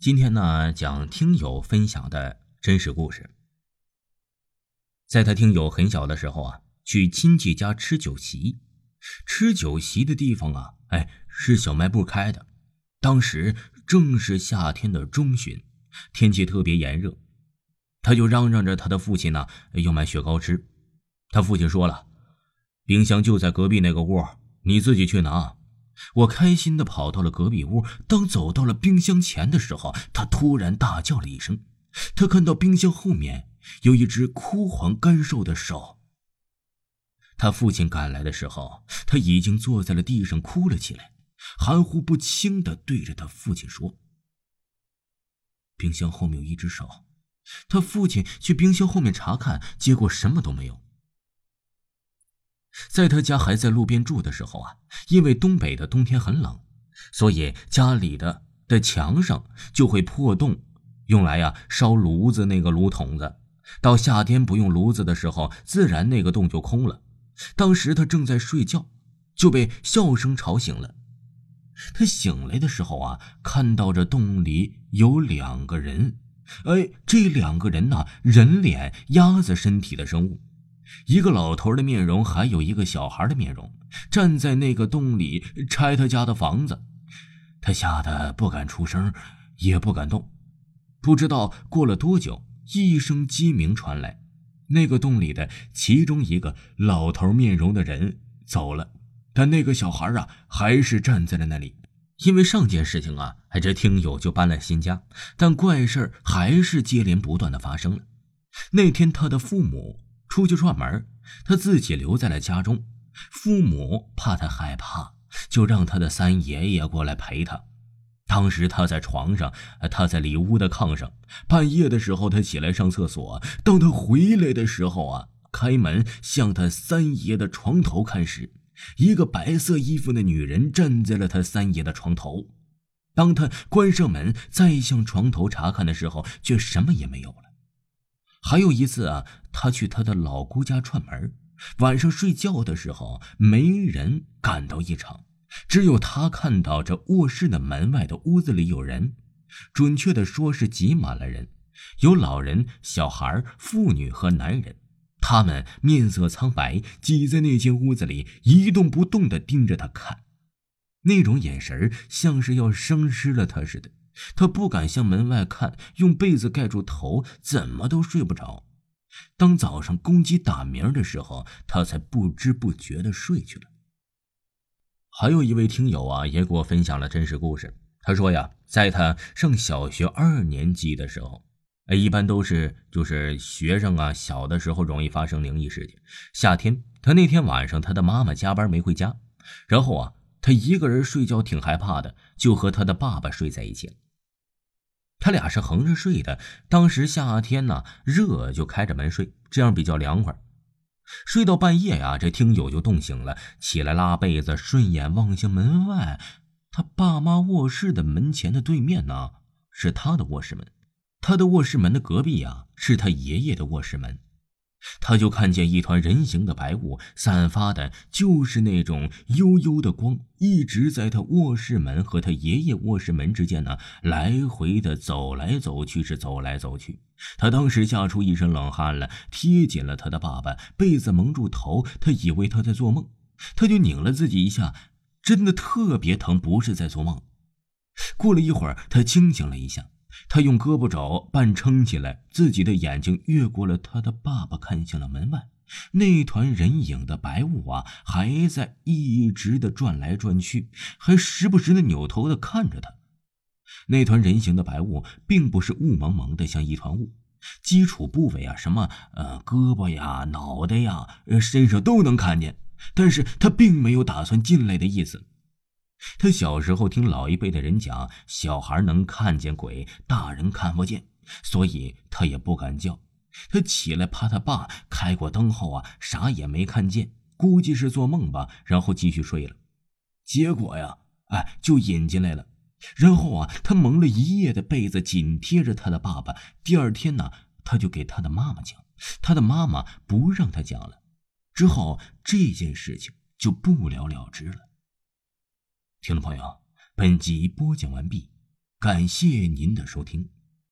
今天呢，讲听友分享的真实故事。在他听友很小的时候啊，去亲戚家吃酒席，吃酒席的地方啊，哎，是小卖部开的。当时正是夏天的中旬，天气特别炎热，他就嚷嚷着他的父亲呢要买雪糕吃。他父亲说了：“冰箱就在隔壁那个屋，你自己去拿。”我开心的跑到了隔壁屋，当走到了冰箱前的时候，他突然大叫了一声。他看到冰箱后面有一只枯黄干瘦的手。他父亲赶来的时候，他已经坐在了地上哭了起来，含糊不清的对着他父亲说：“冰箱后面有一只手。”他父亲去冰箱后面查看，结果什么都没有。在他家还在路边住的时候啊，因为东北的冬天很冷，所以家里的的墙上就会破洞，用来呀烧炉子那个炉筒子。到夏天不用炉子的时候，自然那个洞就空了。当时他正在睡觉，就被笑声吵醒了。他醒来的时候啊，看到这洞里有两个人，哎，这两个人呢，人脸鸭子身体的生物。一个老头的面容，还有一个小孩的面容，站在那个洞里拆他家的房子。他吓得不敢出声，也不敢动。不知道过了多久，一声鸡鸣传来，那个洞里的其中一个老头面容的人走了，但那个小孩啊，还是站在了那里。因为上件事情啊，这听友就搬了新家，但怪事还是接连不断的发生了。那天他的父母。出去串门，他自己留在了家中。父母怕他害怕，就让他的三爷爷过来陪他。当时他在床上，他在里屋的炕上。半夜的时候，他起来上厕所。当他回来的时候啊，开门向他三爷的床头看时，一个白色衣服的女人站在了他三爷的床头。当他关上门再向床头查看的时候，却什么也没有了。还有一次啊，他去他的老姑家串门，晚上睡觉的时候，没人感到异常，只有他看到这卧室的门外的屋子里有人，准确的说是挤满了人，有老人、小孩、妇女和男人，他们面色苍白，挤在那间屋子里一动不动的盯着他看，那种眼神像是要生吃了他似的。他不敢向门外看，用被子盖住头，怎么都睡不着。当早上公鸡打鸣的时候，他才不知不觉的睡去了。还有一位听友啊，也给我分享了真实故事。他说呀，在他上小学二年级的时候，哎，一般都是就是学生啊，小的时候容易发生灵异事件。夏天，他那天晚上，他的妈妈加班没回家，然后啊。他一个人睡觉挺害怕的，就和他的爸爸睡在一起了。他俩是横着睡的，当时夏天呢热，就开着门睡，这样比较凉快。睡到半夜呀，这听友就冻醒了，起来拉被子，顺眼望向门外，他爸妈卧室的门前的对面呢是他的卧室门，他的卧室门的隔壁呀是他爷爷的卧室门。他就看见一团人形的白雾，散发的就是那种幽幽的光，一直在他卧室门和他爷爷卧室门之间呢，来回的走来走去，是走来走去。他当时吓出一身冷汗了，贴紧了他的爸爸，被子蒙住头，他以为他在做梦，他就拧了自己一下，真的特别疼，不是在做梦。过了一会儿，他清醒了一下。他用胳膊肘半撑起来，自己的眼睛越过了他的爸爸，看向了门外。那团人影的白雾啊，还在一直的转来转去，还时不时的扭头的看着他。那团人形的白雾并不是雾蒙蒙的，像一团雾，基础部位啊，什么呃胳膊呀、脑袋呀、身上都能看见。但是他并没有打算进来的意思。他小时候听老一辈的人讲，小孩能看见鬼，大人看不见，所以他也不敢叫。他起来怕他爸开过灯后啊，啥也没看见，估计是做梦吧，然后继续睡了。结果呀，哎，就引进来了。然后啊，他蒙了一夜的被子，紧贴着他的爸爸。第二天呢，他就给他的妈妈讲，他的妈妈不让他讲了。之后这件事情就不了了之了。听众朋友，本集播讲完毕。感谢您的收听。